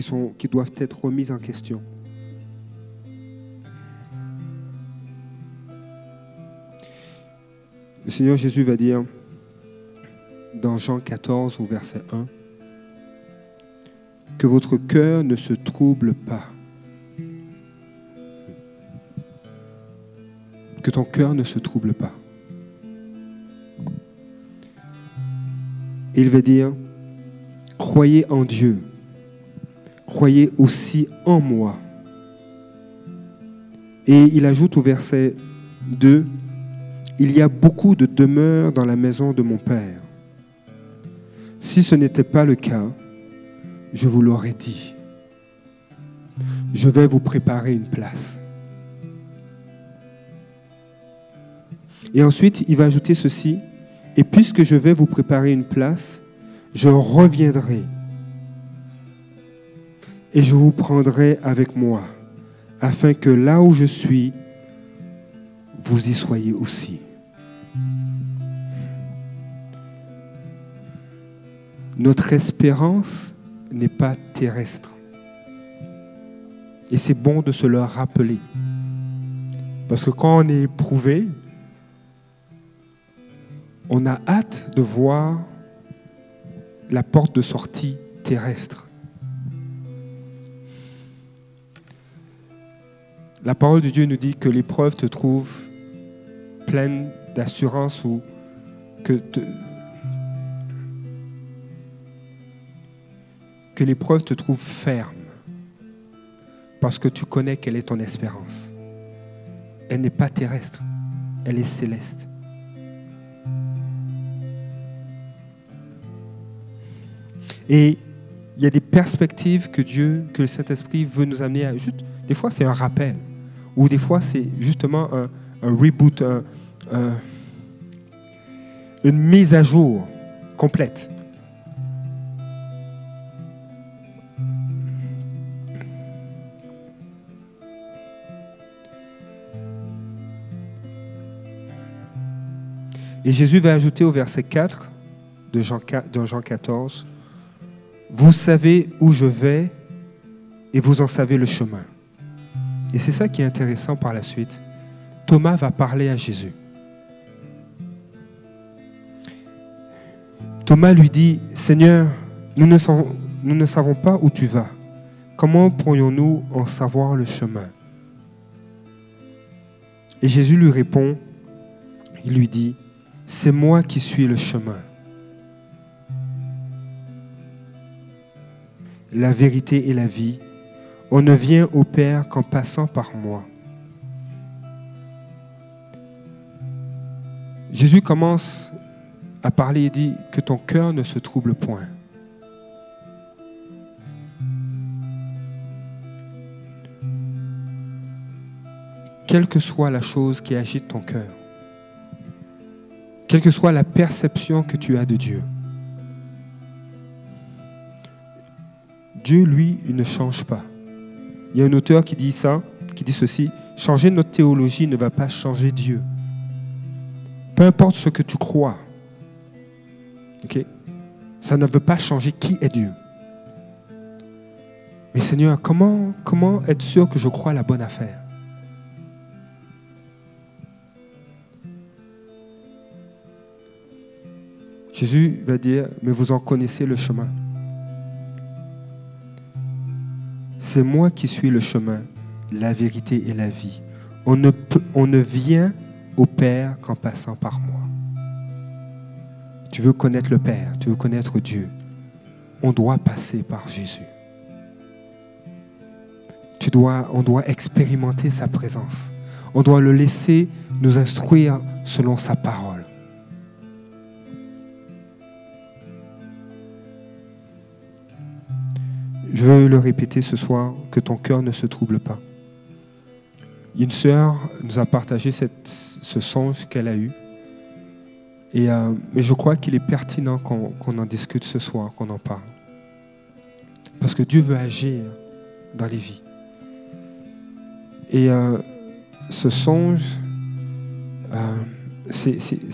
qui, sont, qui doivent être remises en question. Le Seigneur Jésus va dire dans Jean 14 au verset 1 que votre cœur ne se trouble pas. Que ton cœur ne se trouble pas. il va dire, croyez en Dieu, croyez aussi en moi. Et il ajoute au verset 2, il y a beaucoup de demeures dans la maison de mon Père. Si ce n'était pas le cas, je vous l'aurais dit. Je vais vous préparer une place. Et ensuite, il va ajouter ceci, et puisque je vais vous préparer une place, je reviendrai et je vous prendrai avec moi, afin que là où je suis, vous y soyez aussi. Notre espérance n'est pas terrestre. Et c'est bon de se le rappeler. Parce que quand on est éprouvé, on a hâte de voir la porte de sortie terrestre. La parole de Dieu nous dit que l'épreuve te trouve pleine d'assurance ou que, que l'épreuve te trouve ferme parce que tu connais quelle est ton espérance. Elle n'est pas terrestre, elle est céleste. Et il y a des perspectives que Dieu, que le Saint-Esprit veut nous amener à. Juste, des fois, c'est un rappel. Ou des fois, c'est justement un, reboot, une mise à jour complète. Et Jésus va ajouter au verset 4 de Jean, de Jean 14, vous savez où je vais et vous en savez le chemin. Et c'est ça qui est intéressant par la suite. Thomas va parler à Jésus. Thomas lui dit, Seigneur, nous ne, savons, pas où tu vas. Comment pourrions-nous en savoir le chemin? Et Jésus lui répond, il lui dit, c'est moi qui suis le chemin la vérité et la vie. On ne vient au Père qu'en passant par moi. Jésus commence à parler et dit que ton cœur ne se trouble point. Quelle que soit la chose qui agite ton cœur, quelle que soit la perception que tu as de Dieu, Dieu, lui, il ne change pas. Il y a un auteur qui dit ça, qui dit ceci, changer notre théologie ne va pas changer Dieu. Peu importe ce que tu crois, ça ne veut pas changer qui est Dieu. Mais Seigneur, comment, comment être sûr que je crois la bonne affaire? Jésus va dire, mais vous en connaissez le chemin. C'est moi qui suis le chemin, la vérité et la vie. On ne, on ne vient au Père qu'en passant par moi. Tu veux connaître le Père, tu veux connaître Dieu. On doit passer par Jésus. Tu dois, on doit expérimenter sa présence. On doit le laisser nous instruire selon sa parole. Je veux le répéter ce soir, que ton cœur ne se trouble pas. Une sœur nous a partagé ce songe qu'elle a eu. Et, euh, mais je crois qu'il est pertinent qu'on en discute ce soir, qu'on en parle. Parce que Dieu veut agir dans les vies. Et euh, ce songe, euh,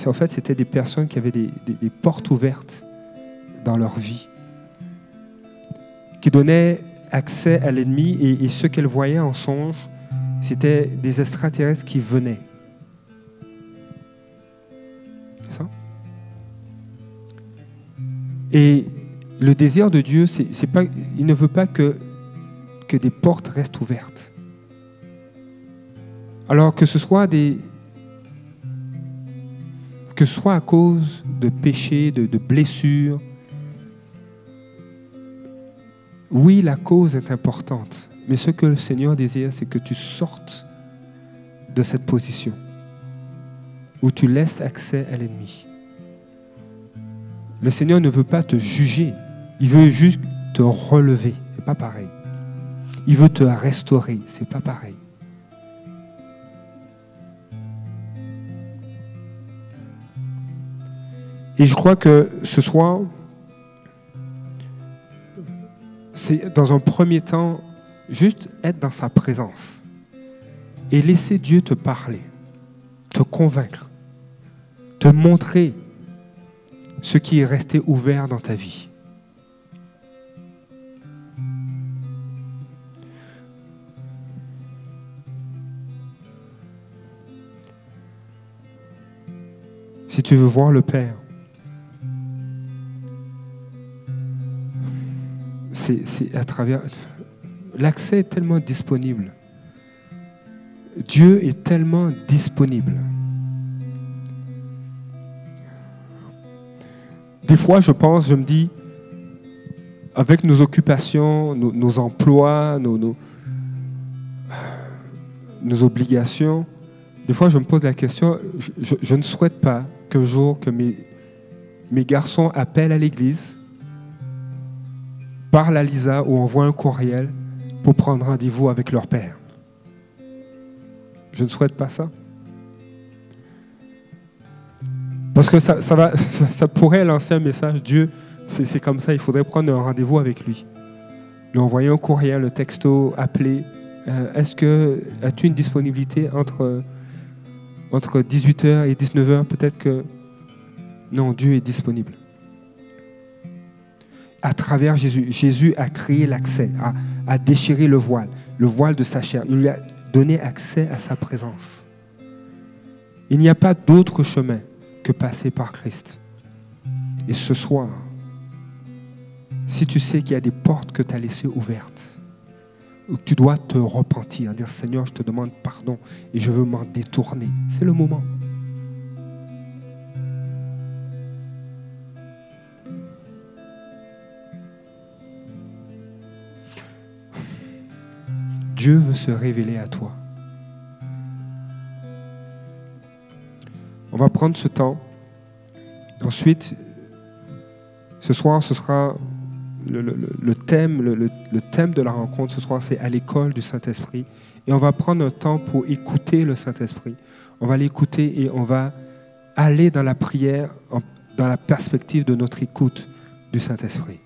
en fait, c'était des personnes qui avaient des portes ouvertes dans leur vie qui donnait accès à l'ennemi et, ce qu'elle voyait en songe, c'était des extraterrestres qui venaient. Ça? Et le désir de Dieu, il ne veut pas que, des portes restent ouvertes. Alors que ce soit des, que soit à cause de péchés, de blessures, oui, la cause est importante, mais ce que le Seigneur désire, c'est que tu sortes de cette position où tu laisses accès à l'ennemi. Le Seigneur ne veut pas te juger, il veut juste te relever. C'est pas pareil. Il veut te restaurer. C'est pas pareil. Et je crois que ce soir, c'est dans un premier temps juste être dans sa présence et laisser Dieu te parler, te convaincre, te montrer ce qui est resté ouvert dans ta vie. Si tu veux voir le Père, c'est à travers... L'accès est tellement disponible. Dieu est tellement disponible. Des fois, je pense, je me dis, avec nos occupations, nos, emplois, nos, obligations, des fois, je me pose la question, je, ne souhaite pas qu'un jour que mes garçons appellent à l'église, parlent à Lisa ou envoient un courriel pour prendre rendez-vous avec leur père. Je ne souhaite pas ça. Parce que ça, pourrait lancer un message, Dieu, c'est comme ça, il faudrait prendre un rendez-vous avec lui. Lui envoyer un courriel, un texto, appeler. Euh, Est-ce que as-tu une disponibilité entre, entre 18h et 19h Peut-être que non, Dieu est disponible. À travers Jésus, Jésus a créé l'accès, a, déchiré le voile, le voile de sa chair. Il lui a donné accès à sa présence. Il n'y a pas d'autre chemin que passer par Christ. Et ce soir, si tu sais qu'il y a des portes que tu as laissées ouvertes, ou que tu dois te repentir, dire Seigneur, je te demande pardon et je veux m'en détourner, c'est le moment. Dieu veut se révéler à toi. On va prendre ce temps. Ensuite, ce soir, ce sera le, thème, thème de la rencontre ce soir, c'est à l'école du Saint-Esprit. Et on va prendre un temps pour écouter le Saint-Esprit. On va l'écouter et on va aller dans la prière, dans la perspective de notre écoute du Saint-Esprit.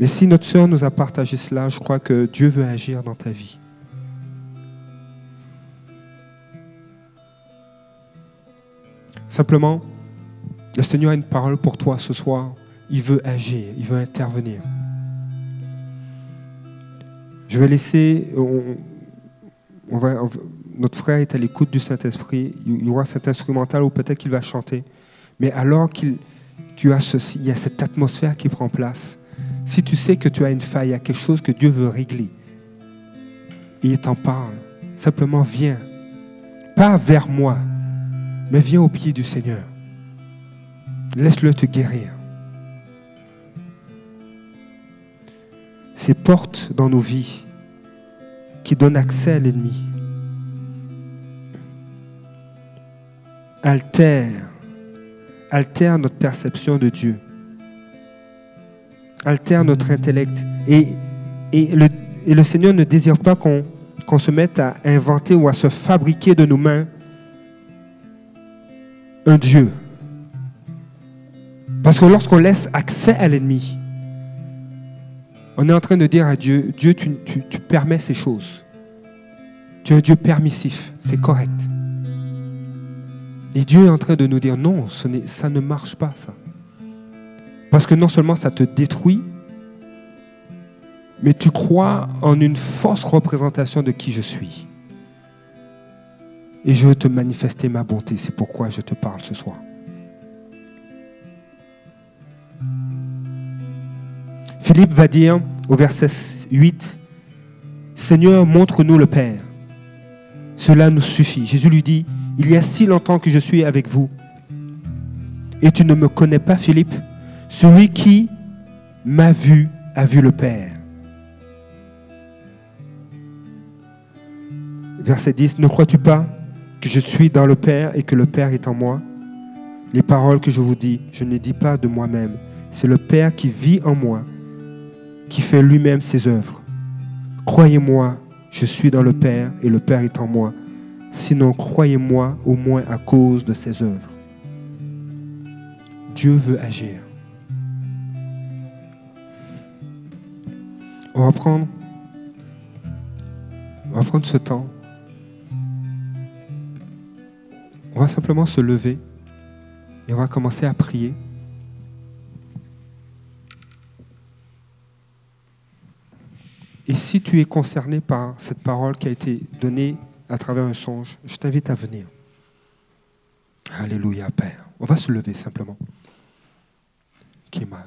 Mais si notre sœur nous a partagé cela, je crois que Dieu veut agir dans ta vie. Simplement, le Seigneur a une parole pour toi ce soir. Il veut agir, il veut intervenir. Je vais laisser, on, notre frère est à l'écoute du Saint-Esprit. Il y aura cet instrumental ou peut-être qu'il va chanter. Mais alors qu'il tu as ceci, il y a cette atmosphère qui prend place. Si tu sais que tu as une faille, il y a quelque chose que Dieu veut régler, il t'en parle, simplement viens. Pas vers moi, mais viens au pied du Seigneur. Laisse-le te guérir. Ces portes dans nos vies qui donnent accès à l'ennemi altèrent, altèrent notre perception de Dieu, altèrent notre intellect. Et, le, Seigneur ne désire pas qu'on se mette à inventer ou à se fabriquer de nos mains un Dieu. Parce que lorsqu'on laisse accès à l'ennemi, on est en train de dire à Dieu, Dieu, tu, tu, permets ces choses. Tu es un Dieu permissif, c'est correct. Et Dieu est en train de nous dire, non, ça ne marche pas, ça. Parce que non seulement ça te détruit, mais tu crois en une fausse représentation de qui je suis. Et je veux te manifester ma bonté. C'est pourquoi je te parle ce soir. Philippe va dire au verset 8, Seigneur, montre-nous le Père. Cela nous suffit. Jésus lui dit, il y a si longtemps que je suis avec vous. Et tu ne me connais pas, Philippe? Celui qui m'a vu a vu le Père. Verset 10, ne crois-tu pas que je suis dans le Père et que le Père est en moi? Les paroles que je vous dis, je ne les dis pas de moi-même. C'est le Père qui vit en moi, qui fait lui-même ses œuvres. Croyez-moi, je suis dans le Père et le Père est en moi. Sinon, croyez-moi au moins à cause de ses œuvres. Dieu veut agir. On va prendre, ce temps. On va simplement se lever et on va commencer à prier. Et si tu es concerné par cette parole qui a été donnée à travers un songe, je t'invite à venir. Alléluia, Père. On va se lever simplement. Kima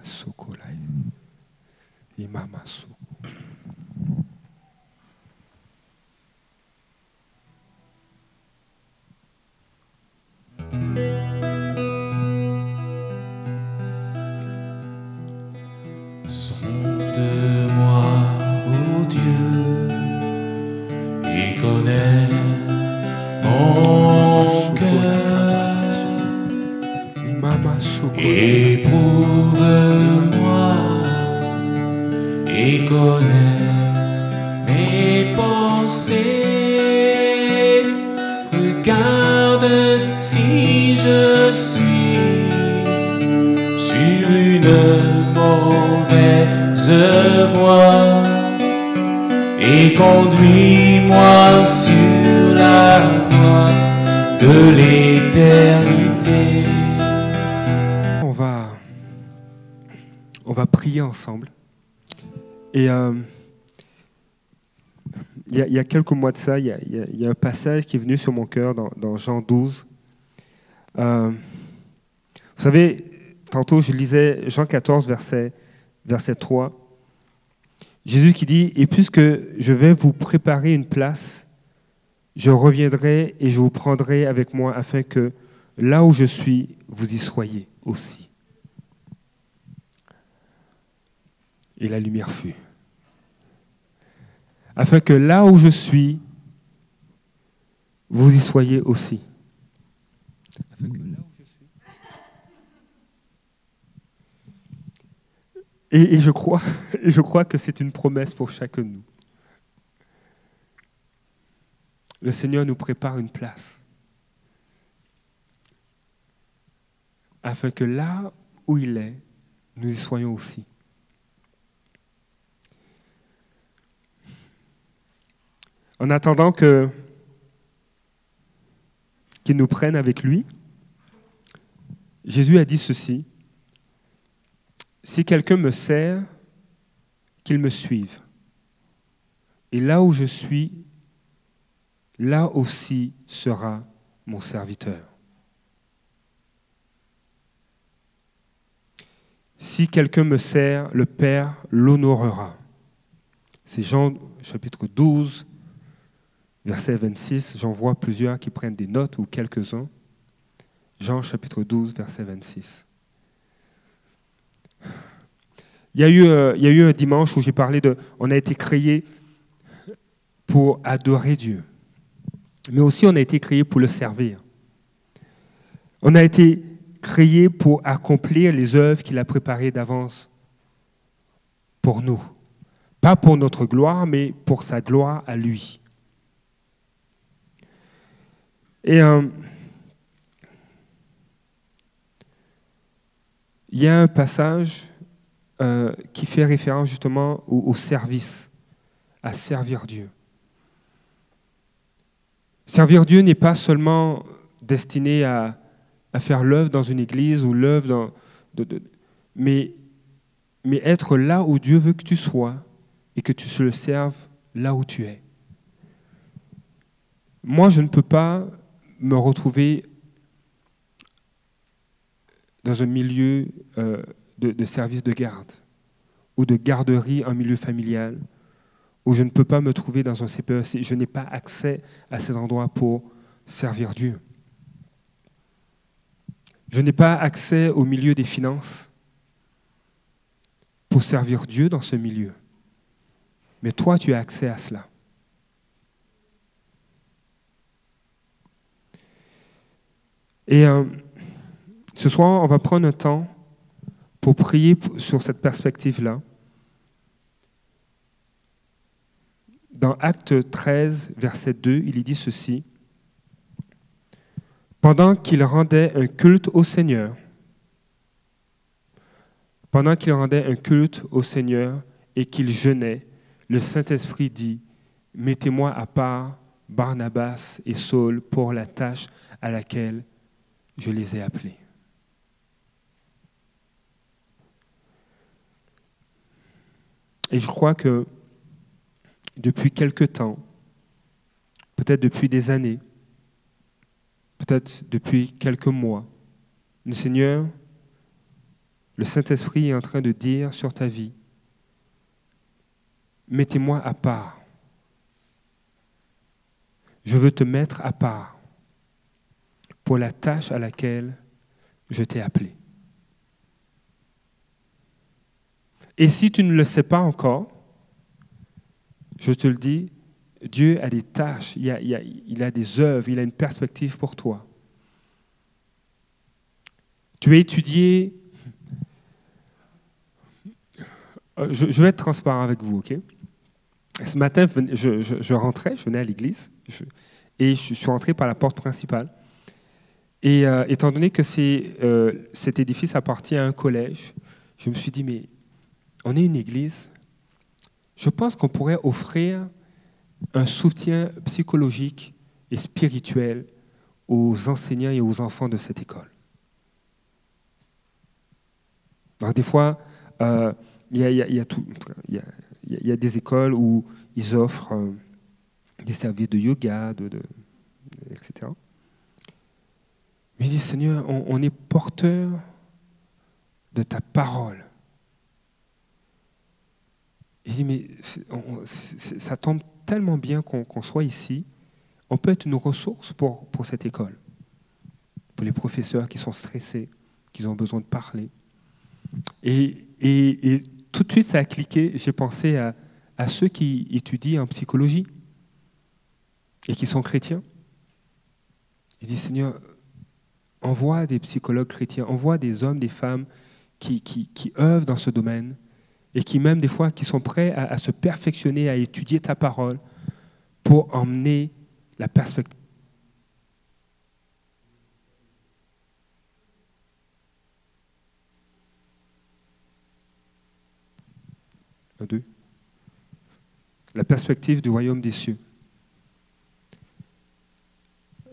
Éprouve-moi et connais mes pensées. Je suis sur une mauvaise voie et conduis-moi sur la voie de l'éternité. va prier ensemble. Et euh, il y, a quelques mois de ça, il y, a un passage qui est venu sur mon cœur dans, Jean 12. Euh, vous savez, tantôt je lisais Jean 14, verset, verset 3. Jésus qui dit, et puisque je vais vous préparer une place, je reviendrai et je vous prendrai avec moi afin que là où je suis, vous y soyez aussi. et la lumière fut. Afin que là où je suis, vous y soyez aussi. Afin que là où je suis. Et, je crois, et je crois que c'est une promesse pour chacun de nous. Le Seigneur nous prépare une place. Afin que là où il est, nous y soyons aussi. En attendant que qu'il nous prenne avec lui, Jésus a dit ceci Si quelqu'un me sert, qu'il me suive. Et là où je suis, là aussi sera mon serviteur. Si quelqu'un me sert, le Père l'honorera. C'est Jean chapitre 12, verset 26, j'en vois plusieurs qui prennent des notes ou quelques-uns. Jean chapitre 12, verset 26. Il y, a eu, euh, il y a eu un dimanche où j'ai parlé de, on a été créé pour adorer Dieu, mais aussi on a été créé pour le servir. On a été créé pour accomplir les œuvres qu'il a préparées d'avance pour nous. Pas pour notre gloire, mais pour sa gloire à lui. Et euh, il y a un passage euh, qui fait référence justement au, service, à servir Dieu. Servir Dieu n'est pas seulement destiné à, faire l'œuvre dans une église ou l'œuvre dans... mais, mais être là où Dieu veut que tu sois et que tu le serves là où tu es. Moi, je ne peux pas me retrouver dans un milieu euh, de, service de garde ou de garderie en milieu familial, où je ne peux pas me trouver dans un CPEC. Je n'ai pas accès à ces endroits pour servir Dieu. Je n'ai pas accès au milieu des finances pour servir Dieu dans ce milieu. Mais toi, tu as accès à cela. Et euh, ce soir, on va prendre un temps pour prier sur cette perspective-là. Dans Acte 13, verset 2, il y dit ceci. Pendant qu'il rendait un culte au Seigneur, pendant qu'il rendait un culte au Seigneur et qu'il jeûnait, le Saint-Esprit dit, Mettez-moi à part Barnabas et Saul pour la tâche à laquelle je les ai appelés. Et je crois que depuis quelque temps, peut-être depuis des années, peut-être depuis quelques mois, le Seigneur, le Saint-Esprit est en train de dire sur ta vie, mettez-moi à part. Je veux te mettre à part pour la tâche à laquelle je t'ai appelé. Et si tu ne le sais pas encore, je te le dis, Dieu a des tâches, il a, des œuvres, il a une perspective pour toi. Tu as étudié, euh, je, vais être transparent avec vous, ok? Ce matin, je, rentrais, je venais à l'église, et je suis rentré par la porte principale. Et euh, étant donné que euh, cet édifice appartient à un collège, je me suis dit, mais on est une église, je pense qu'on pourrait offrir un soutien psychologique et spirituel aux enseignants et aux enfants de cette école. Alors des fois, il y, a des écoles où ils offrent euh, des services de yoga, de, etc. Mais il dit, Seigneur, on, est porteur de ta parole. Il dit, mais ça tombe tellement bien qu'on soit ici. On peut être une ressource pour, cette école. Pour les professeurs qui sont stressés, qui ont besoin de parler. Et, tout de suite, ça a cliqué. J'ai pensé à, ceux qui étudient en psychologie et qui sont chrétiens. Il dit, Seigneur, envoie des psychologues chrétiens, envoie des hommes, des femmes qui, qui œuvrent dans ce domaine et qui même des fois qui sont prêts à, se perfectionner, à étudier ta parole pour emmener la perspective. Un, deux. La perspective du royaume des cieux.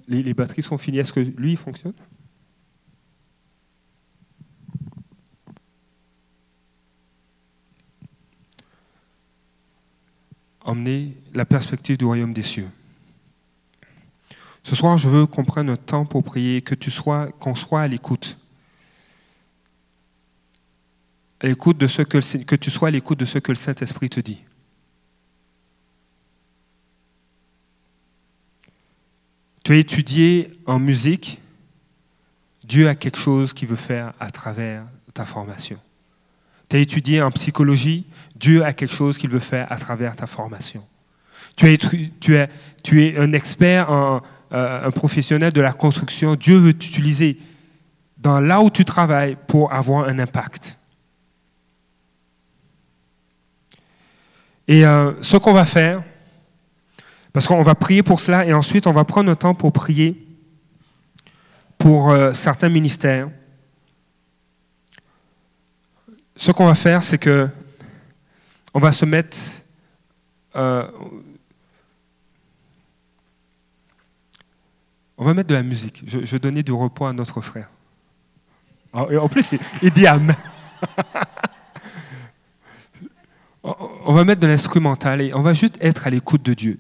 Les, les batteries sont finies. Est-ce que lui, il fonctionne? La perspective du royaume des cieux. Ce soir, je veux qu'on prenne un temps pour prier, que tu sois, qu'on soit à l'écoute. À l'écoute de ce que, que tu sois à l'écoute de ce que le Saint-Esprit te dit. Tu as étudié en musique, Dieu a quelque chose qu'il veut faire à travers ta formation. Tu as étudié en psychologie, Dieu a quelque chose qu'il veut faire à travers ta formation. Tu es, un expert, un, euh, un professionnel de la construction. Dieu veut t'utiliser dans là où tu travailles pour avoir un impact. Et euh, ce qu'on va faire, parce qu'on va prier pour cela, et ensuite on va prendre un temps pour prier pour euh, certains ministères ce qu'on va faire, c'est que on va se mettre euh, on va mettre de la musique. Je, vais donner du repos à notre frère. Ah, en plus, il, dit Amen. on va mettre de l'instrumental et on va juste être à l'écoute de Dieu.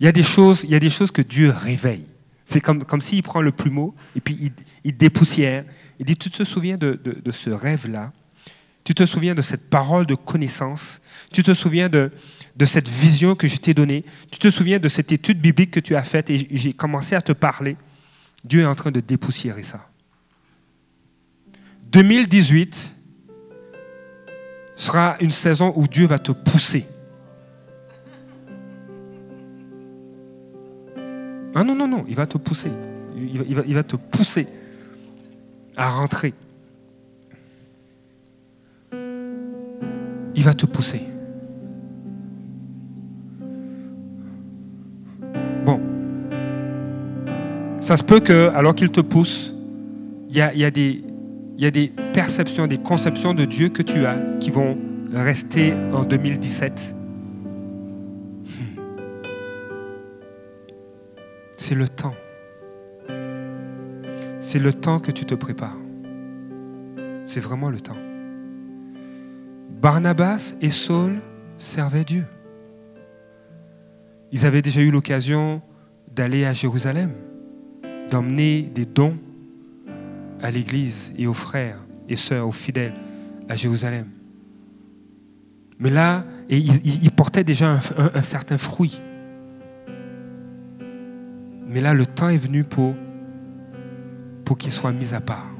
Il y a des choses, il y a des choses que Dieu réveille. C'est comme, comme s'il prend le plumeau et puis il, il dépoussière. Il dit, tu te souviens de, de, ce rêve-là? Tu te souviens de cette parole de connaissance? Tu te souviens de, cette vision que je t'ai donnée? Tu te souviens de cette étude biblique que tu as faite et j'ai commencé à te parler? Dieu est en train de dépoussiérer ça. 2018 sera une saison où Dieu va te pousser. Non, non, non, non, il va te pousser. Il va, te pousser à rentrer. Va te pousser. Bon. Ça se peut que, alors qu'il te pousse, il y a, y a des perceptions, des conceptions de Dieu que tu as qui vont rester en 2017. Hmm. C'est le temps. C'est le temps que tu te prépares. C'est vraiment le temps. Barnabas et Saul servaient Dieu. Ils avaient déjà eu l'occasion d'aller à Jérusalem, d'emmener des dons à l'Église et aux frères et sœurs, aux fidèles à Jérusalem. Mais là, et il, portait déjà un, certain fruit. Mais là, le temps est venu pour, pour qu'il soit mis à part.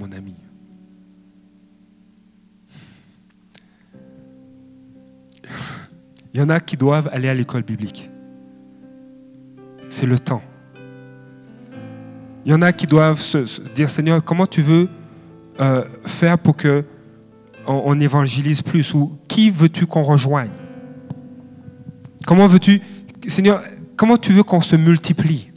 Mon ami. Il y en a qui doivent aller à l'école biblique c'est le temps. Il y en a qui doivent se, dire, Seigneur, comment tu veux euh, faire pour que on, évangélise plus? Ou qui veux-tu qu'on rejoigne? Comment veux-tu, Seigneur, comment tu veux qu'on se multiplie?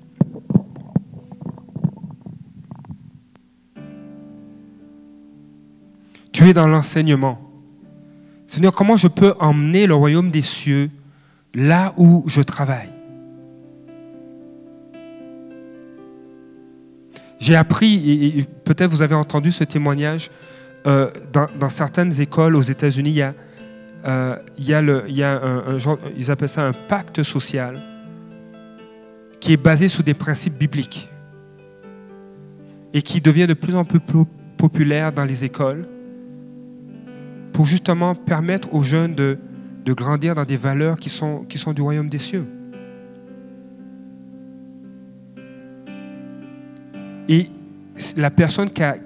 Tu es dans l'enseignement. Seigneur, comment je peux emmener le royaume des cieux là où je travaille? J'ai appris, et, peut-être vous avez entendu ce témoignage, euh, dans, certaines écoles aux États-Unis, il y a, ils appellent ça un pacte social qui est basé sur des principes bibliques et qui devient de plus en plus populaire dans les écoles pour justement permettre aux jeunes de, grandir dans des valeurs qui sont, qui sont du royaume des cieux. Et la personne qui a,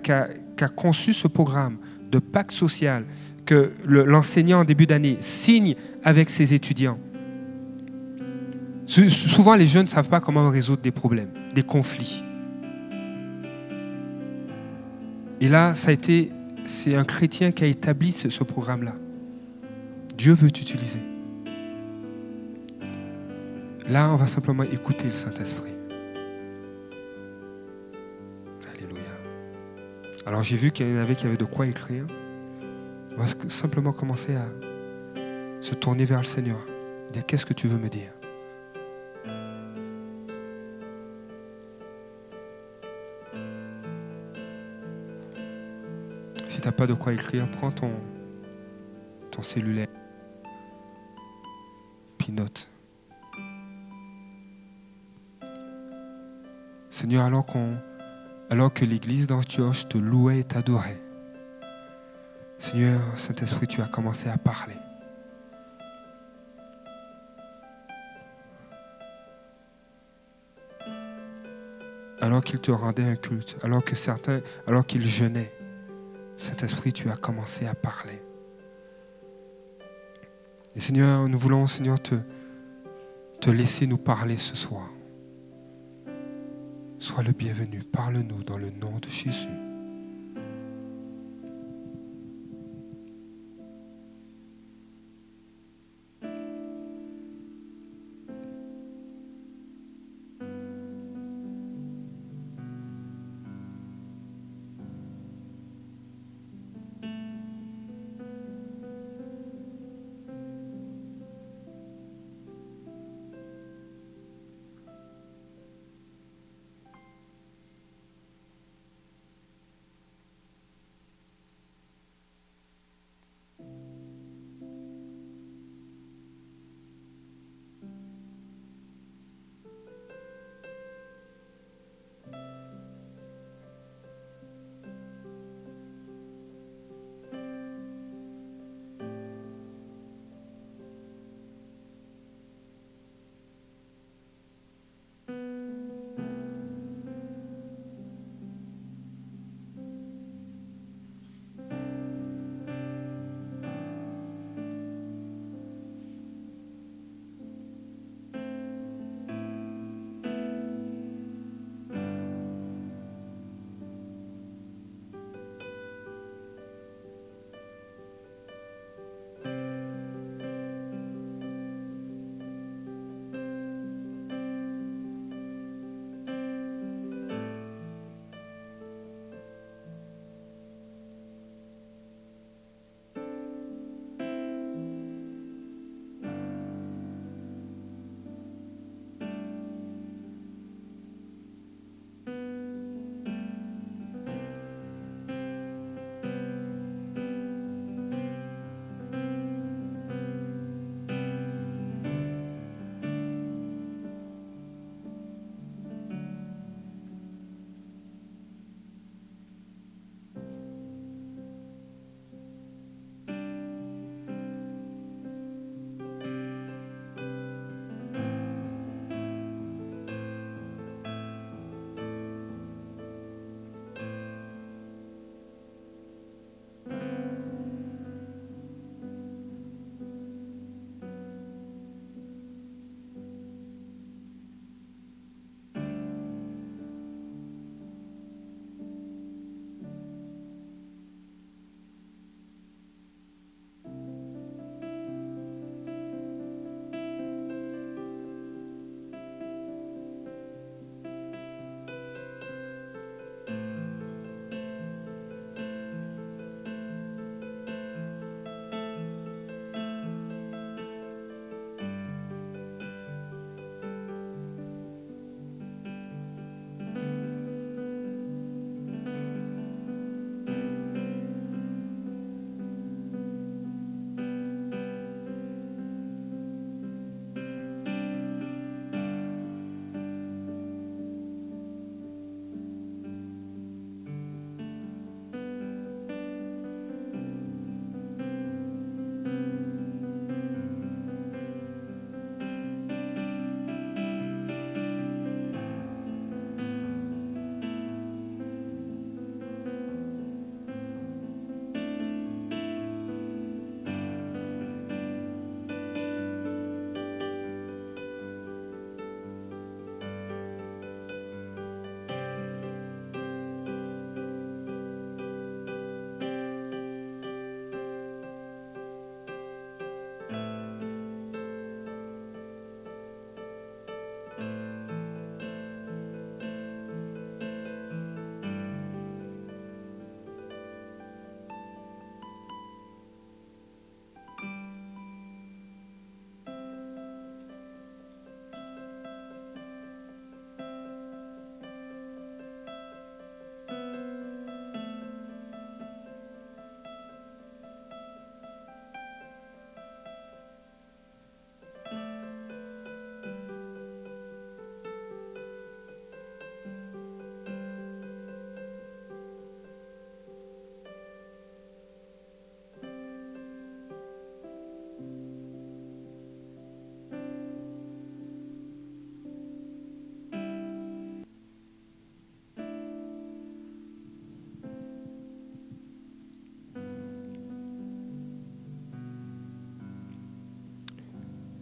conçu ce programme de pacte social que l'enseignant en début d'année signe avec ses étudiants, souvent les jeunes ne savent pas comment résoudre des problèmes, des conflits. Et là, ça a été, c'est un chrétien qui a établi ce programme-là. Dieu veut t'utiliser. Là, on va simplement écouter le Saint-Esprit. Alors j'ai vu qu'il y en avait qui avaient de quoi écrire. On va simplement commencer à se tourner vers le Seigneur. Dire qu'est-ce que tu veux me dire? Si tu n'as pas de quoi écrire, prends ton, ton cellulaire. Puis note. Seigneur, alors alors que l'église d'Antioche te louait et t'adorait. Seigneur, Saint-Esprit, tu as commencé à parler. Alors qu'ils te rendaient un culte, alors que certains, alors qu'ils jeûnaient, Saint-Esprit, tu as commencé à parler. Et Seigneur, nous voulons, Seigneur, te, te laisser nous parler ce soir. Sois le bienvenu. Parle-nous dans le nom de Jésus.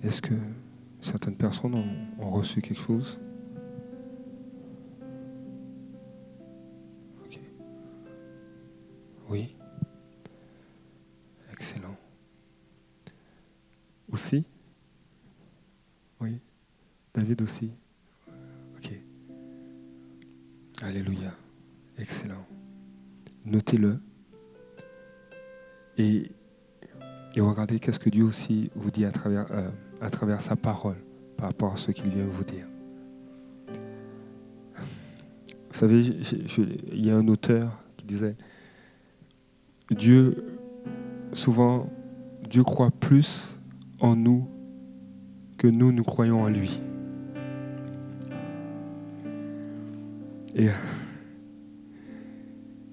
Est-ce que certaines personnes ont, reçu quelque chose. Oui. Excellent. Aussi Oui. David aussi Ok. Alléluia. Excellent. Notez-le. Qu'est-ce que Dieu aussi vous dit à travers, euh, à travers sa parole par rapport à ce qu'il vient vous dire? Vous savez, il y a un auteur qui disait, Dieu, souvent, Dieu croit plus en nous que nous, nous croyons en lui. Et,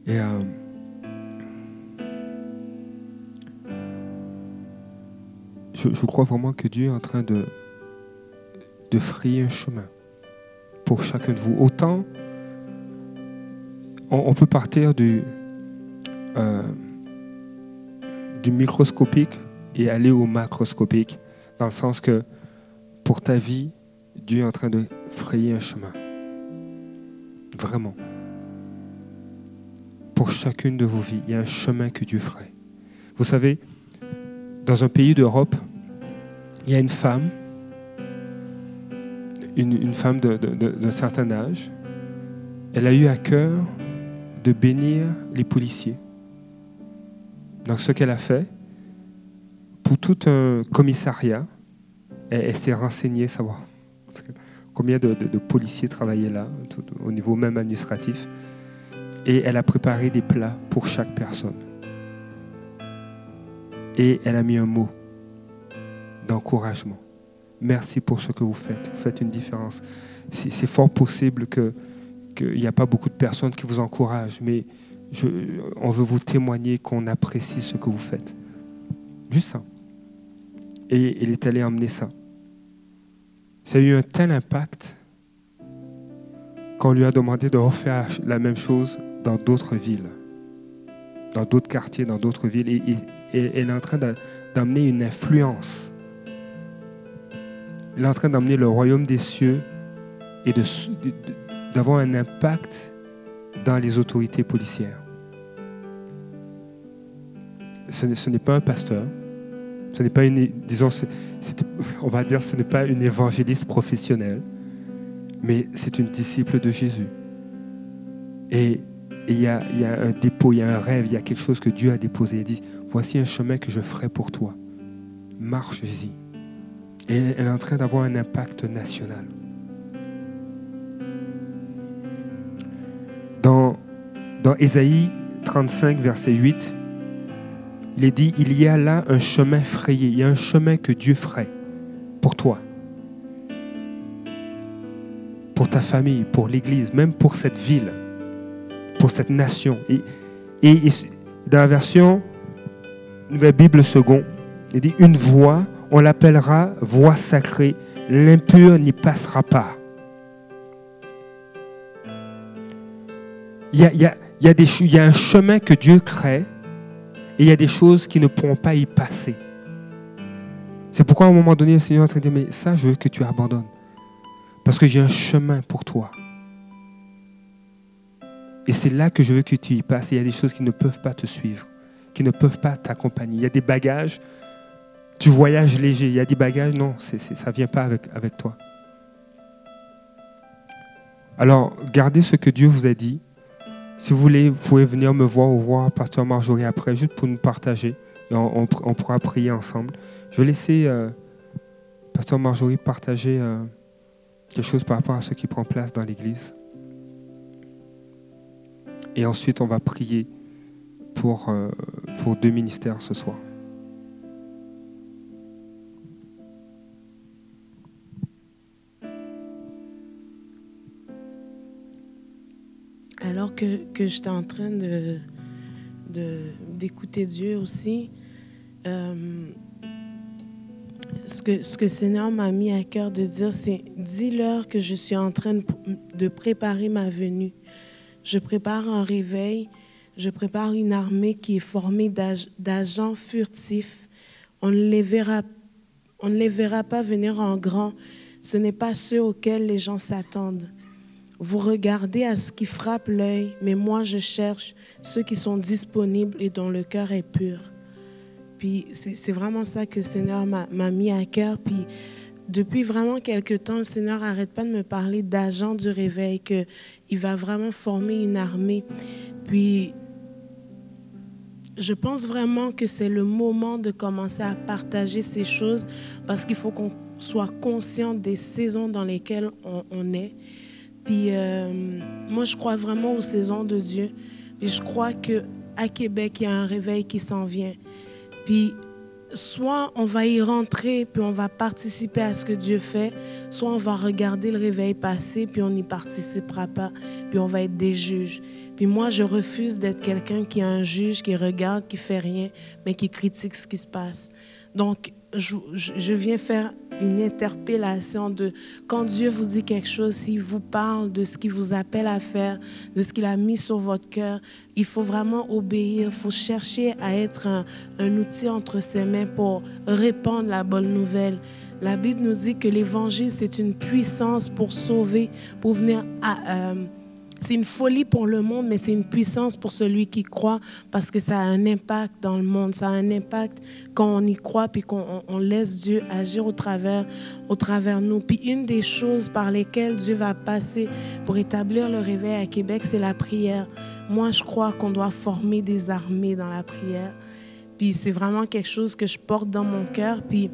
et euh, je, crois vraiment que Dieu est en train de, de frayer un chemin pour chacun de vous. Autant on, on peut partir du, euh, du microscopique et aller au macroscopique, dans le sens que pour ta vie, Dieu est en train de frayer un chemin. Vraiment. Pour chacune de vos vies, il y a un chemin que Dieu ferait. Vous savez, dans un pays d'Europe, il y a une femme, une, femme d'un certain âge, elle a eu à cœur de bénir les policiers. Donc ce qu'elle a fait, pour tout un commissariat, elle, s'est renseignée, savoir combien de, policiers travaillaient là, au niveau même administratif, et elle a préparé des plats pour chaque personne. Et elle a mis un mot d'encouragement. Merci pour ce que vous faites. Vous faites une différence. C'est fort possible que qu'il n'y a pas beaucoup de personnes qui vous encouragent, mais on veut vous témoigner qu'on apprécie ce que vous faites. Juste ça. Et elle est allée emmener ça. Ça a eu un tel impact qu'on lui a demandé de refaire la même chose dans d'autres villes, dans d'autres quartiers, dans d'autres villes. Et, et- elle est en train d'a- d'amener une influence. Elle est en train d'amener le royaume des cieux et d'avoir un impact dans les autorités policières. Ce n'est- pas un pasteur, ce n'est pas une, disons, on va dire, ce n'est pas une évangéliste professionnelle, mais c'est une disciple de Jésus. Et il il y a un dépôt, il y a un rêve, il y a quelque chose que Dieu a déposé. Il dit, voici un chemin que je ferai pour toi. Marche-y. Et elle est en train d'avoir un impact national. Dans, dans Ésaïe 35, verset 8, il est dit, il y a là un chemin frayé, il y a un chemin que Dieu ferait pour toi, pour ta famille, pour l'Église, même pour cette ville, pour cette nation. Et dans la version Nouvelle Bible Second, il dit, une voix, on l'appellera voix sacrée, l'impur n'y passera pas. Il y a, un chemin que Dieu crée et il y a des choses qui ne pourront pas y passer. C'est pourquoi à un moment donné, le Seigneur est en train de dire, mais ça, je veux que tu abandonnes. Parce que j'ai un chemin pour toi. Et c'est là que je veux que tu y passes. Il y a des choses qui ne peuvent pas te suivre, qui ne peuvent pas t'accompagner. Il y a des bagages, tu voyages léger. Il y a des bagages, non, ça ne vient pas avec, toi. Alors, gardez ce que Dieu vous a dit. Si vous voulez, vous pouvez venir me voir ou voir Pasteur Marjorie après, juste pour nous partager. Et on, pourra prier ensemble. Je vais laisser euh, Pasteur Marjorie partager euh, quelque chose par rapport à ce qui prend place dans l'Église. Et ensuite, on va prier pour, euh, pour deux ministères ce soir. Alors que, que j'étais en train d'écouter Dieu aussi, euh, ce, que, ce Seigneur m'a mis à cœur de dire, c'est dis-leur que je suis en train de, préparer ma venue. Je prépare un réveil, je prépare une armée qui est formée d'ag- d'agents furtifs. On ne les verra on ne les verra pas venir en grand. Ce n'est pas ceux auxquels les gens s'attendent. Vous regardez à ce qui frappe l'œil, mais moi je cherche ceux qui sont disponibles et dont le cœur est pur. Puis c'est vraiment ça que le Seigneur m'a mis à cœur. Puis depuis vraiment quelques temps, le Seigneur n'arrête pas de me parler d'agents du réveil, qu'il va vraiment former une armée. Puis je pense vraiment que c'est le moment de commencer à partager ces choses parce qu'il faut qu'on soit conscient des saisons dans lesquelles on, est. Puis euh, moi, je crois vraiment aux saisons de Dieu. Puis je crois que à Québec, il y a un réveil qui s'en vient. Puis soit on va y rentrer, puis on va participer à ce que Dieu fait, soit on va regarder le réveil passer, puis on n'y participera pas, puis on va être des juges. Puis moi, je refuse d'être quelqu'un qui est un juge, qui regarde, qui fait rien, mais qui critique ce qui se passe. Donc, je, viens faire une interpellation de quand Dieu vous dit quelque chose, s'il vous parle de ce qu'il vous appelle à faire, de ce qu'il a mis sur votre cœur, il faut vraiment obéir, il faut chercher à être un, outil entre ses mains pour répandre la bonne nouvelle. La Bible nous dit que l'évangile, c'est une puissance pour sauver, pour venir à... Euh, c'est une folie pour le monde, mais c'est une puissance pour celui qui croit parce que ça a un impact dans le monde. Ça a un impact quand on y croit puis qu'on laisse Dieu agir au travers, au travers nous. Puis une des choses par lesquelles Dieu va passer pour établir le réveil à Québec, c'est la prière. Moi, je crois qu'on doit former des armées dans la prière. Puis c'est vraiment quelque chose que je porte dans mon cœur. Puis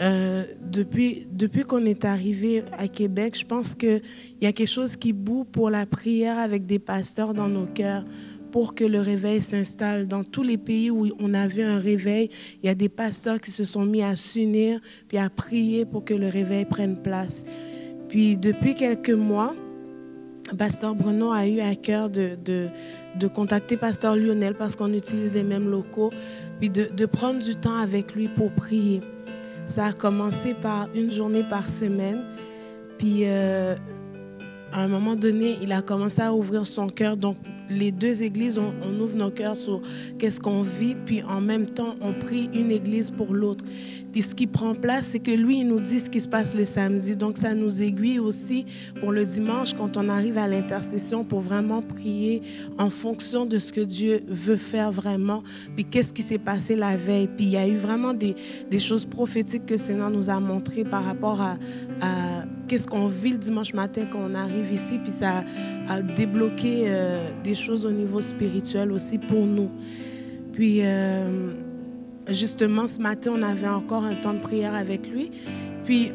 euh, depuis depuis qu'on est arrivé à Québec, je pense qu'il y a quelque chose qui boue pour la prière avec des pasteurs dans nos cœurs pour que le réveil s'installe. Dans tous les pays où on a vu un réveil, il y a des pasteurs qui se sont mis à s'unir puis à prier pour que le réveil prenne place. Puis depuis quelques mois, Pasteur Bruno a eu à cœur de, de, de contacter Pasteur Lionel parce qu'on utilise les mêmes locaux, puis de, de prendre du temps avec lui pour prier. Ça a commencé par une journée par semaine. Puis, euh, à un moment donné, il a commencé à ouvrir son cœur. Donc, les deux églises, on, ouvre nos cœurs sur qu'est-ce qu'on vit, puis en même temps, on prie une église pour l'autre. Puis ce qui prend place, c'est que lui, il nous dit ce qui se passe le samedi. Donc ça nous aiguille aussi pour le dimanche quand on arrive à l'intercession pour vraiment prier en fonction de ce que Dieu veut faire vraiment. Puis qu'est-ce qui s'est passé la veille? Puis il y a eu vraiment des, choses prophétiques que Seigneur nous a montrées par rapport à, à qu'est-ce qu'on vit le dimanche matin quand on arrive ici. Puis ça a, débloqué euh, des choses au niveau spirituel aussi pour nous. Puis... Euh, justement, ce matin, on avait encore un temps de prière avec lui. Puis,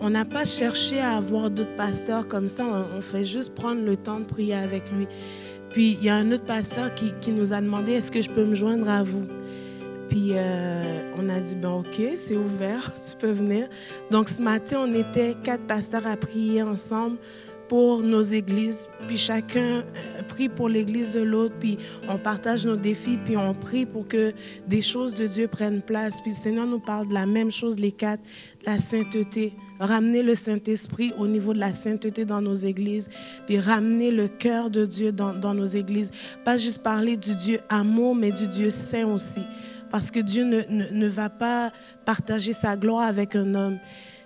on n'a pas cherché à avoir d'autres pasteurs comme ça. On, fait juste prendre le temps de prier avec lui. Puis, il y a un autre pasteur qui, nous a demandé est-ce que je peux me joindre à vous? Puis euh, on a dit, ben ok, c'est ouvert, tu peux venir. Donc ce matin, on était quatre pasteurs à prier ensemble pour nos églises, puis chacun euh, prie pour l'église de l'autre, puis on partage nos défis, puis on prie pour que des choses de Dieu prennent place. Puis le Seigneur nous parle de la même chose, les quatre, la sainteté. Ramener le Saint-Esprit au niveau de la sainteté dans nos églises, puis ramener le cœur de Dieu dans, dans nos églises. Pas juste parler du Dieu amour, mais du Dieu saint aussi. Parce que Dieu ne, ne, ne va pas partager sa gloire avec un homme.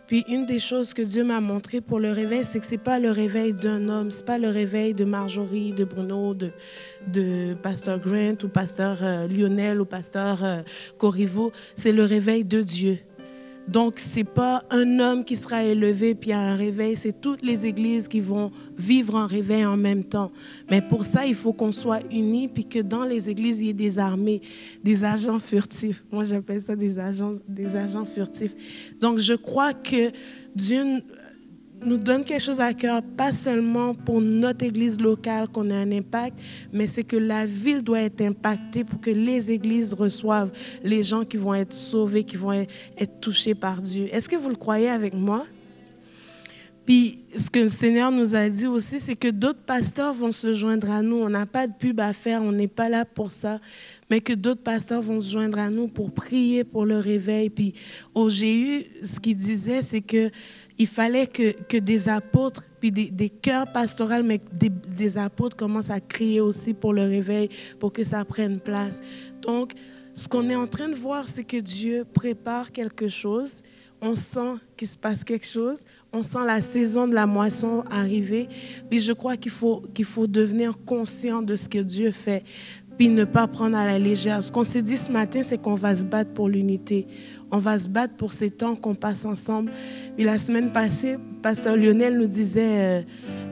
Puis une des choses que Dieu m'a montré pour le réveil, c'est que c'est pas le réveil d'un homme, c'est pas le réveil de Marjorie, de Bruno, de, de Pasteur Grant ou Pasteur euh, Lionel ou Pasteur euh, Corriveau, c'est le réveil de Dieu. Donc, c'est pas un homme qui sera élevé puis un réveil, c'est toutes les églises qui vont vivre un réveil en même temps. Mais pour ça, il faut qu'on soit unis puis que dans les églises, il y ait des armées, des agents furtifs. Moi, j'appelle ça des agents, des agents furtifs. Donc, je crois que Dieu nous donne quelque chose à cœur, pas seulement pour notre église locale qu'on ait un impact, mais c'est que la ville doit être impactée pour que les églises reçoivent les gens qui vont être sauvés, qui vont être touchés par Dieu. Est-ce que vous le croyez avec moi? Puis ce que le Seigneur nous a dit aussi, c'est que d'autres pasteurs vont se joindre à nous. On n'a pas de pub à faire, on n'est pas là pour ça, mais que d'autres pasteurs vont se joindre à nous pour prier pour le réveil. Puis au GU, ce qu'il disait, c'est que il fallait que, que des apôtres, puis des, cœurs pastoraux, mais des, des, apôtres commencent à crier aussi pour le réveil, pour que ça prenne place. Donc, ce qu'on est en train de voir, c'est que Dieu prépare quelque chose. On sent qu'il se passe quelque chose. On sent la saison de la moisson arriver. Puis je crois qu'il faut, qu'il faut devenir conscient de ce que Dieu fait puis ne pas prendre à la légère. Ce qu'on s'est dit ce matin, c'est qu'on va se battre pour l'unité. On va se battre pour ces temps qu'on passe ensemble. Puis la semaine passée, Pasteur Lionel nous disait, euh,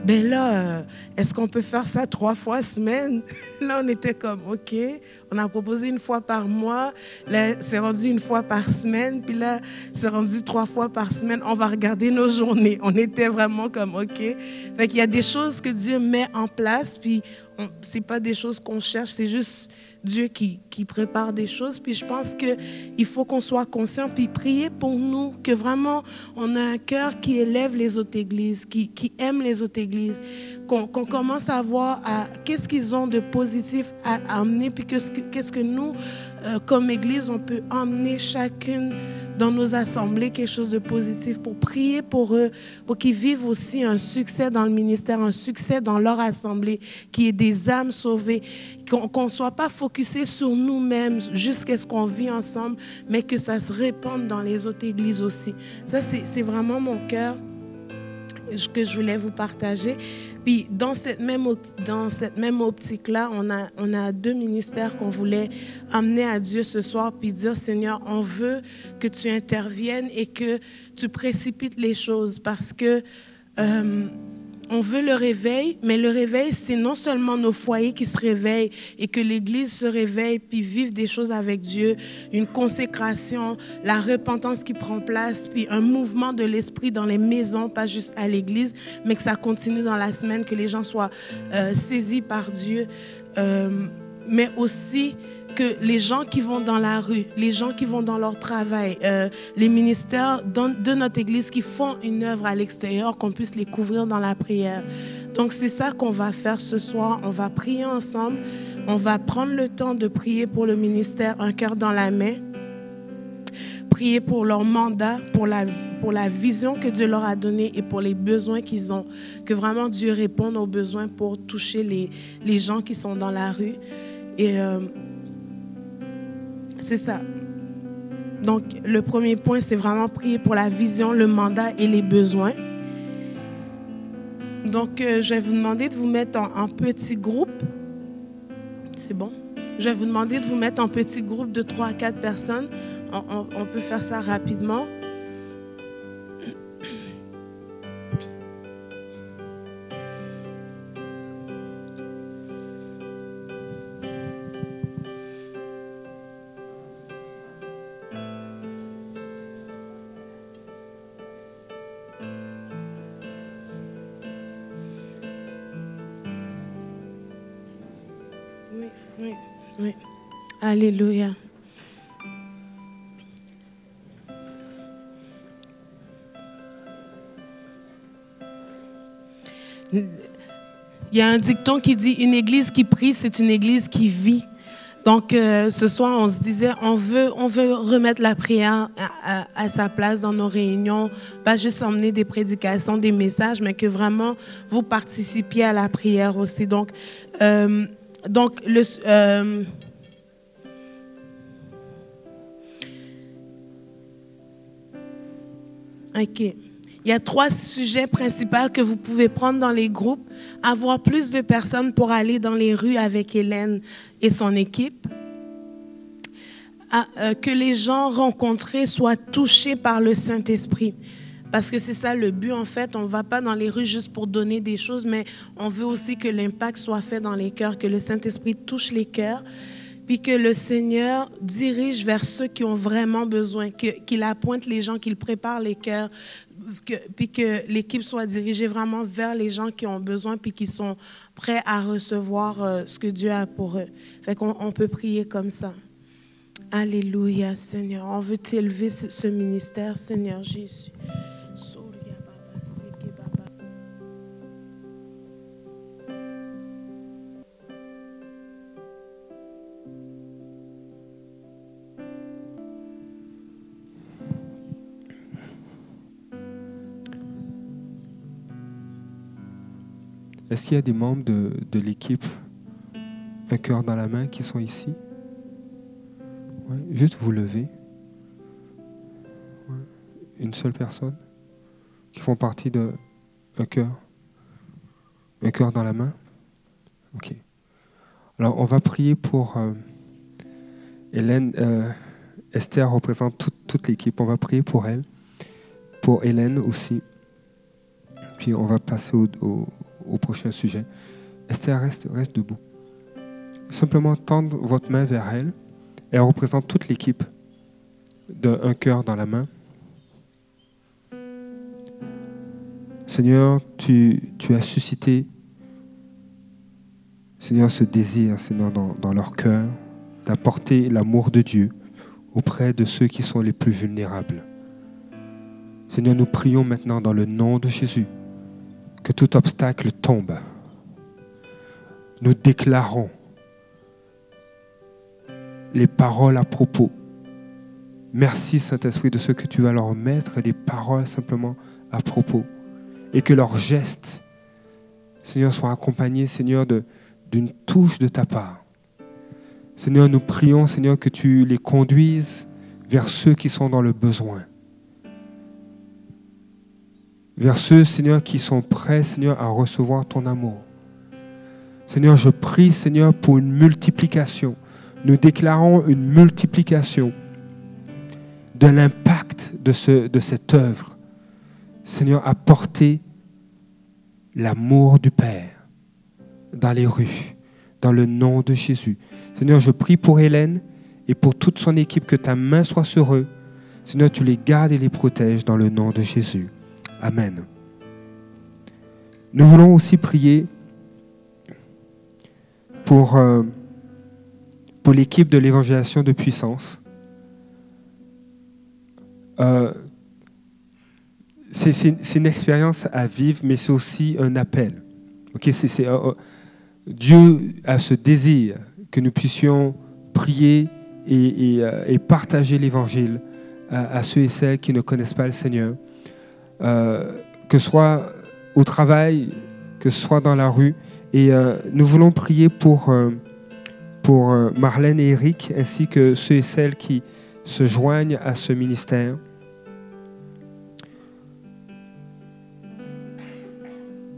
ben là, euh, est-ce qu'on peut faire ça trois fois semaine? Là, on était comme, OK. On a proposé une fois par mois. Là, c'est rendu une fois par semaine. Puis là, c'est rendu trois fois par semaine. On va regarder nos journées. On était vraiment comme, OK. Fait qu'il y a des choses que Dieu met en place. Puis c'est pas des choses qu'on cherche, c'est juste Dieu qui, prépare des choses. Puis je pense qu'il faut qu'on soit conscient, puis prier pour nous, que vraiment on a un cœur qui élève les autres églises, qui, qui aime les autres églises, qu'on commence à voir qu'est-ce qu'ils ont de positif à, amener, puis qu'est-ce que nous, euh, comme Église, on peut emmener chacune dans nos assemblées quelque chose de positif pour prier pour eux, pour qu'ils vivent aussi un succès dans le ministère, un succès dans leur assemblée, qu'il y ait des âmes sauvées, qu'on ne soit pas focusé sur nous-mêmes jusqu'à ce qu'on vit ensemble, mais que ça se répande dans les autres églises aussi. Ça, c'est vraiment mon cœur que je voulais vous partager. Puis dans cette même, dans cette même optique-là, on a, on a deux ministères qu'on voulait amener à Dieu ce soir, puis dire, Seigneur, on veut que tu interviennes et que tu précipites les choses parce que... Euh, on veut le réveil, mais le réveil, c'est non seulement nos foyers qui se réveillent et que l'Église se réveille puis vive des choses avec Dieu, une consécration, la repentance qui prend place, puis un mouvement de l'Esprit dans les maisons, pas juste à l'Église, mais que ça continue dans la semaine, que les gens soient euh, saisis par Dieu, euh, mais aussi que les gens qui vont dans la rue, les gens qui vont dans leur travail, euh, les ministères de notre Église qui font une œuvre à l'extérieur, qu'on puisse les couvrir dans la prière. Donc c'est ça qu'on va faire ce soir. On va prier ensemble. On va prendre le temps de prier pour le ministère, un cœur dans la main. Prier pour leur mandat, pour la, pour la vision que Dieu leur a donnée et pour les besoins qu'ils ont. Que vraiment Dieu réponde aux besoins pour toucher les, les gens qui sont dans la rue. Et euh, c'est ça. Donc, le premier point, c'est vraiment prier pour la vision, le mandat et les besoins. Donc, euh, je vais vous demander de vous mettre en, petit groupe. C'est bon? Je vais vous demander de vous mettre en petit groupe de 3 à 4 personnes. on peut faire ça rapidement. Alléluia. Il y a un dicton qui dit une église qui prie, c'est une église qui vit. Donc euh, ce soir, on se disait, on veut, on veut remettre la prière à, sa place dans nos réunions, pas juste emmener des prédications, des messages, mais que vraiment vous participiez à la prière aussi. Donc, euh, donc le, euh, OK. Il y a trois sujets principaux que vous pouvez prendre dans les groupes. Avoir plus de personnes pour aller dans les rues avec Hélène et son équipe. Ah, euh, que les gens rencontrés soient touchés par le Saint-Esprit. Parce que c'est ça le but, en fait. On ne va pas dans les rues juste pour donner des choses, mais on veut aussi que l'impact soit fait dans les cœurs, que le Saint-Esprit touche les cœurs puis que le Seigneur dirige vers ceux qui ont vraiment besoin, qu'il appointe les gens, qu'il prépare les cœurs, puis que l'équipe soit dirigée vraiment vers les gens qui ont besoin, puis qui sont prêts à recevoir euh, ce que Dieu a pour eux. Fait qu'on on peut prier comme ça. Alléluia, Seigneur. On veut t'élever ce ministère, Seigneur Jésus. Est-ce qu'il y a des membres de, l'équipe Un cœur dans la main qui sont ici? Ouais, juste vous lever. Une seule personne qui font partie d'un cœur. Un cœur dans la main? Ok. Alors on va prier pour euh, Hélène. euh, Esther représente toute- l'équipe. On va prier pour elle. Pour Hélène aussi. Puis on va passer au- au prochain sujet. Esther, reste, debout. Simplement tendre votre main vers elle. Elle représente toute l'équipe d'un cœur dans la main. Seigneur, tu, as suscité, Seigneur, ce désir, Seigneur, dans leur cœur, d'apporter l'amour de Dieu auprès de ceux qui sont les plus vulnérables. Seigneur, nous prions maintenant dans le nom de Jésus que tout obstacle tombe. Nous déclarons les paroles à propos. Merci Saint-Esprit de ce que tu vas leur mettre, des paroles simplement à propos. Et que leurs gestes, Seigneur, soient accompagnés, Seigneur, d'une touche de ta part. Seigneur, nous prions, Seigneur, que tu les conduises vers ceux qui sont dans le besoin. Vers ceux, Seigneur, qui sont prêts, Seigneur, à recevoir ton amour. Seigneur, je prie, Seigneur, pour une multiplication. Nous déclarons une multiplication de l'impact de, ce, de cette œuvre. Seigneur, apporter l'amour du Père dans les rues, dans le nom de Jésus. Seigneur, je prie pour Hélène et pour toute son équipe, que ta main soit sur eux. Seigneur, tu les gardes et les protèges dans le nom de Jésus. Amen. Nous voulons aussi prier pour, euh, l'équipe de l'évangélisation de puissance. Euh, c'est une expérience à vivre, mais c'est aussi un appel. Euh, Dieu a ce désir que nous puissions prier et, partager l'évangile à ceux et celles qui ne connaissent pas le Seigneur, Euh, que ce soit au travail, que ce soit dans la rue. Et euh, nous voulons prier pour, euh, pour Marlène et Eric, ainsi que ceux et celles qui se joignent à ce ministère.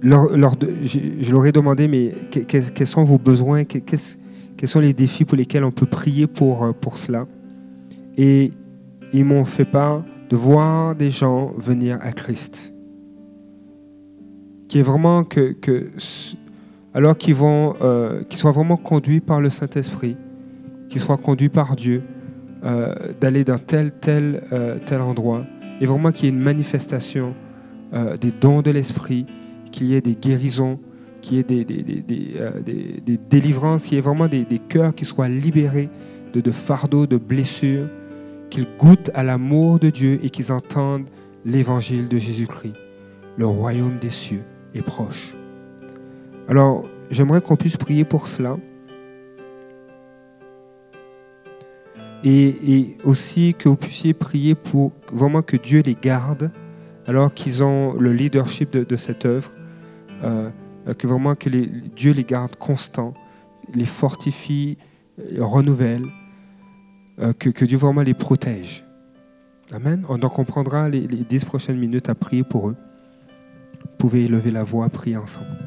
Je, leur ai demandé, mais que- que- quels sont vos besoins, quels sont les défis pour lesquels on peut prier pour, pour cela? Et ils m'ont fait part de voir des gens venir à Christ. Qui est vraiment que, que alors qu'ils vont, euh, qu'ils soient vraiment conduits par le Saint-Esprit, qu'ils soient conduits par Dieu, euh, d'aller dans tel, tel, euh, tel endroit, et vraiment qu'il y ait une manifestation des dons de l'Esprit, qu'il y ait des guérisons, qu'il y ait des, des, des, des, délivrances, qu'il y ait vraiment des, des cœurs qui soient libérés de, de fardeaux, de blessures, qu'ils goûtent à l'amour de Dieu et qu'ils entendent l'évangile de Jésus-Christ. Le royaume des cieux est proche. Alors, j'aimerais qu'on puisse prier pour cela. Et, aussi que vous puissiez prier pour vraiment que Dieu les garde alors qu'ils ont le leadership de, cette œuvre, euh, que vraiment que Dieu les garde constants, les fortifie, euh, renouvelle, euh, que, Dieu vraiment les protège. Amen. On- Donc on prendra les, les dix prochaines minutes à prier pour eux. Vous pouvez élever la voix, prier ensemble.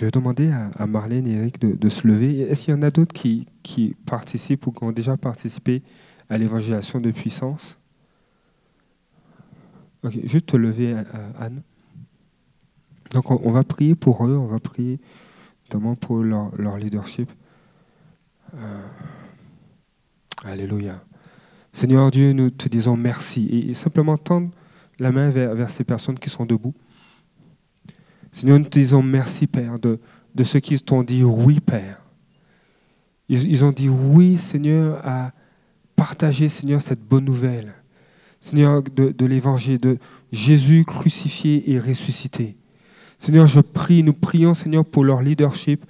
Je vais demander à, Marlène et Eric de, se lever. Est-ce qu'il y en a d'autres qui, participent ou qui ont déjà participé à l'évangélisation de puissance? Ok, juste te lever, Anne. Donc on, va prier pour eux, on va prier notamment pour leur, leadership. Euh, alléluia. Seigneur Dieu, nous te disons merci et, simplement tendre la main vers, ces personnes qui sont debout. Seigneur, nous te disons merci, Père, de, de ceux qui t'ont dit oui, Père. Ils, ont dit oui, Seigneur, à partager, Seigneur, cette bonne nouvelle. Seigneur, de, de l'évangile, de Jésus crucifié et ressuscité. Seigneur, je prie, nous prions, Seigneur, pour leur leadership,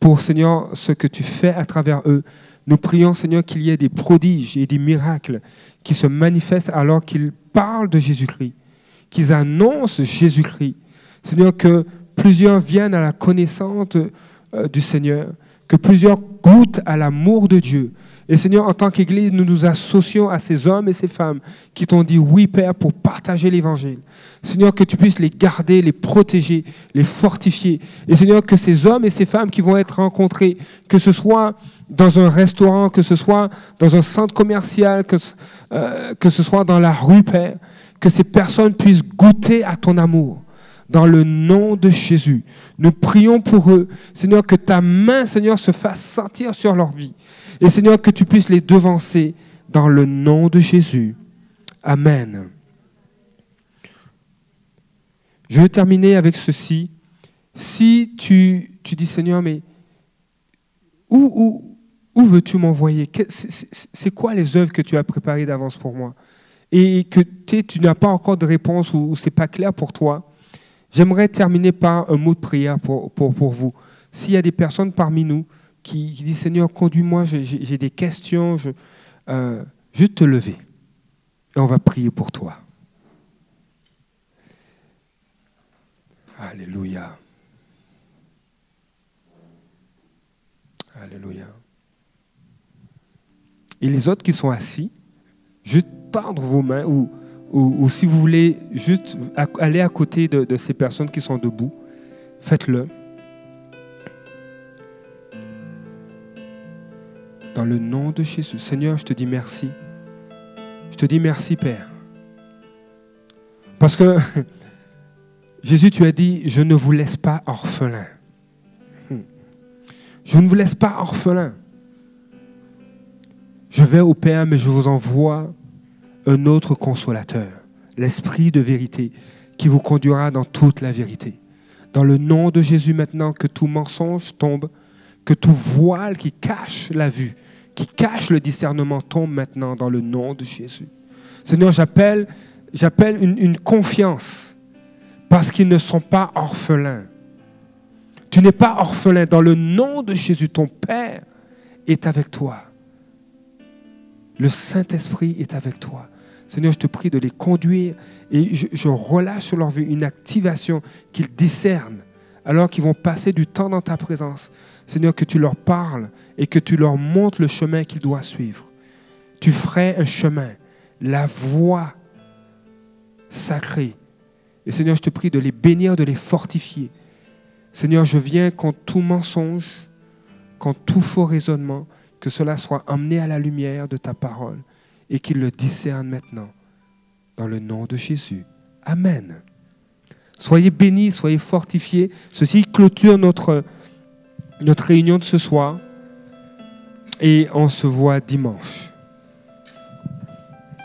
pour, Seigneur, ce que tu fais à travers eux. Nous prions, Seigneur, qu'il y ait des prodiges et des miracles qui se manifestent alors qu'ils parlent de Jésus-Christ, qu'ils annoncent Jésus-Christ. Seigneur, que plusieurs viennent à la connaissance euh, du Seigneur, que plusieurs goûtent à l'amour de Dieu. Et Seigneur, en tant qu'Église, nous nous associons à ces hommes et ces femmes qui t'ont dit oui, Père, pour partager l'Évangile. Seigneur, que tu puisses les garder, les protéger, les fortifier. Et Seigneur, que ces hommes et ces femmes qui vont être rencontrés, que ce soit dans un restaurant, que ce soit dans un centre commercial, que, euh, que ce soit dans la rue, Père, que ces personnes puissent goûter à ton amour. Dans le nom de Jésus, nous prions pour eux. Seigneur, que ta main, Seigneur, se fasse sentir sur leur vie. Et Seigneur, que tu puisses les devancer dans le nom de Jésus. Amen. Je vais terminer avec ceci. Si tu, tu dis, Seigneur, mais où, où, où veux-tu m'envoyer? C'est quoi les œuvres que tu as préparées d'avance pour moi? Et que tu n'as pas encore de réponse ou, ce n'est pas clair pour toi, j'aimerais terminer par un mot de prière pour, pour, pour vous. S'il y a des personnes parmi nous qui, disent, Seigneur, conduis-moi, j'ai des questions, je, euh, juste te lever. Et on va prier pour toi. Alléluia. Alléluia. Et les autres qui sont assis, juste tendre vos mains ou, ou, si vous voulez juste aller à côté de, ces personnes qui sont debout, faites-le. Dans le nom de Jésus. Seigneur, je te dis merci. Je te dis merci, Père. Parce que Jésus, tu as dit, je ne vous laisse pas orphelin. Hmm. Je ne vous laisse pas orphelin. Je vais au Père, mais je vous envoie un autre consolateur, l'Esprit de vérité, qui vous conduira dans toute la vérité. Dans le nom de Jésus maintenant, que tout mensonge tombe, que tout voile qui cache la vue, qui cache le discernement tombe maintenant dans le nom de Jésus. Seigneur, j'appelle, j'appelle une, une confiance parce qu'ils ne sont pas orphelins. Tu n'es pas orphelin. Dans le nom de Jésus, ton Père est avec toi. Le Saint-Esprit est avec toi. Seigneur, je te prie de les conduire et je, relâche sur leur vie une activation qu'ils discernent alors qu'ils vont passer du temps dans ta présence. Seigneur, que tu leur parles et que tu leur montres le chemin qu'ils doivent suivre. Tu ferais un chemin, la voie sacrée et Seigneur, je te prie de les bénir, de les fortifier. Seigneur, je viens contre tout mensonge, contre tout faux raisonnement, que cela soit emmené à la lumière de ta parole et qu'ils le discernent maintenant. Dans le nom de Jésus. Amen. Soyez bénis, soyez fortifiés. Ceci clôture notre, notre réunion de ce soir et on se voit dimanche.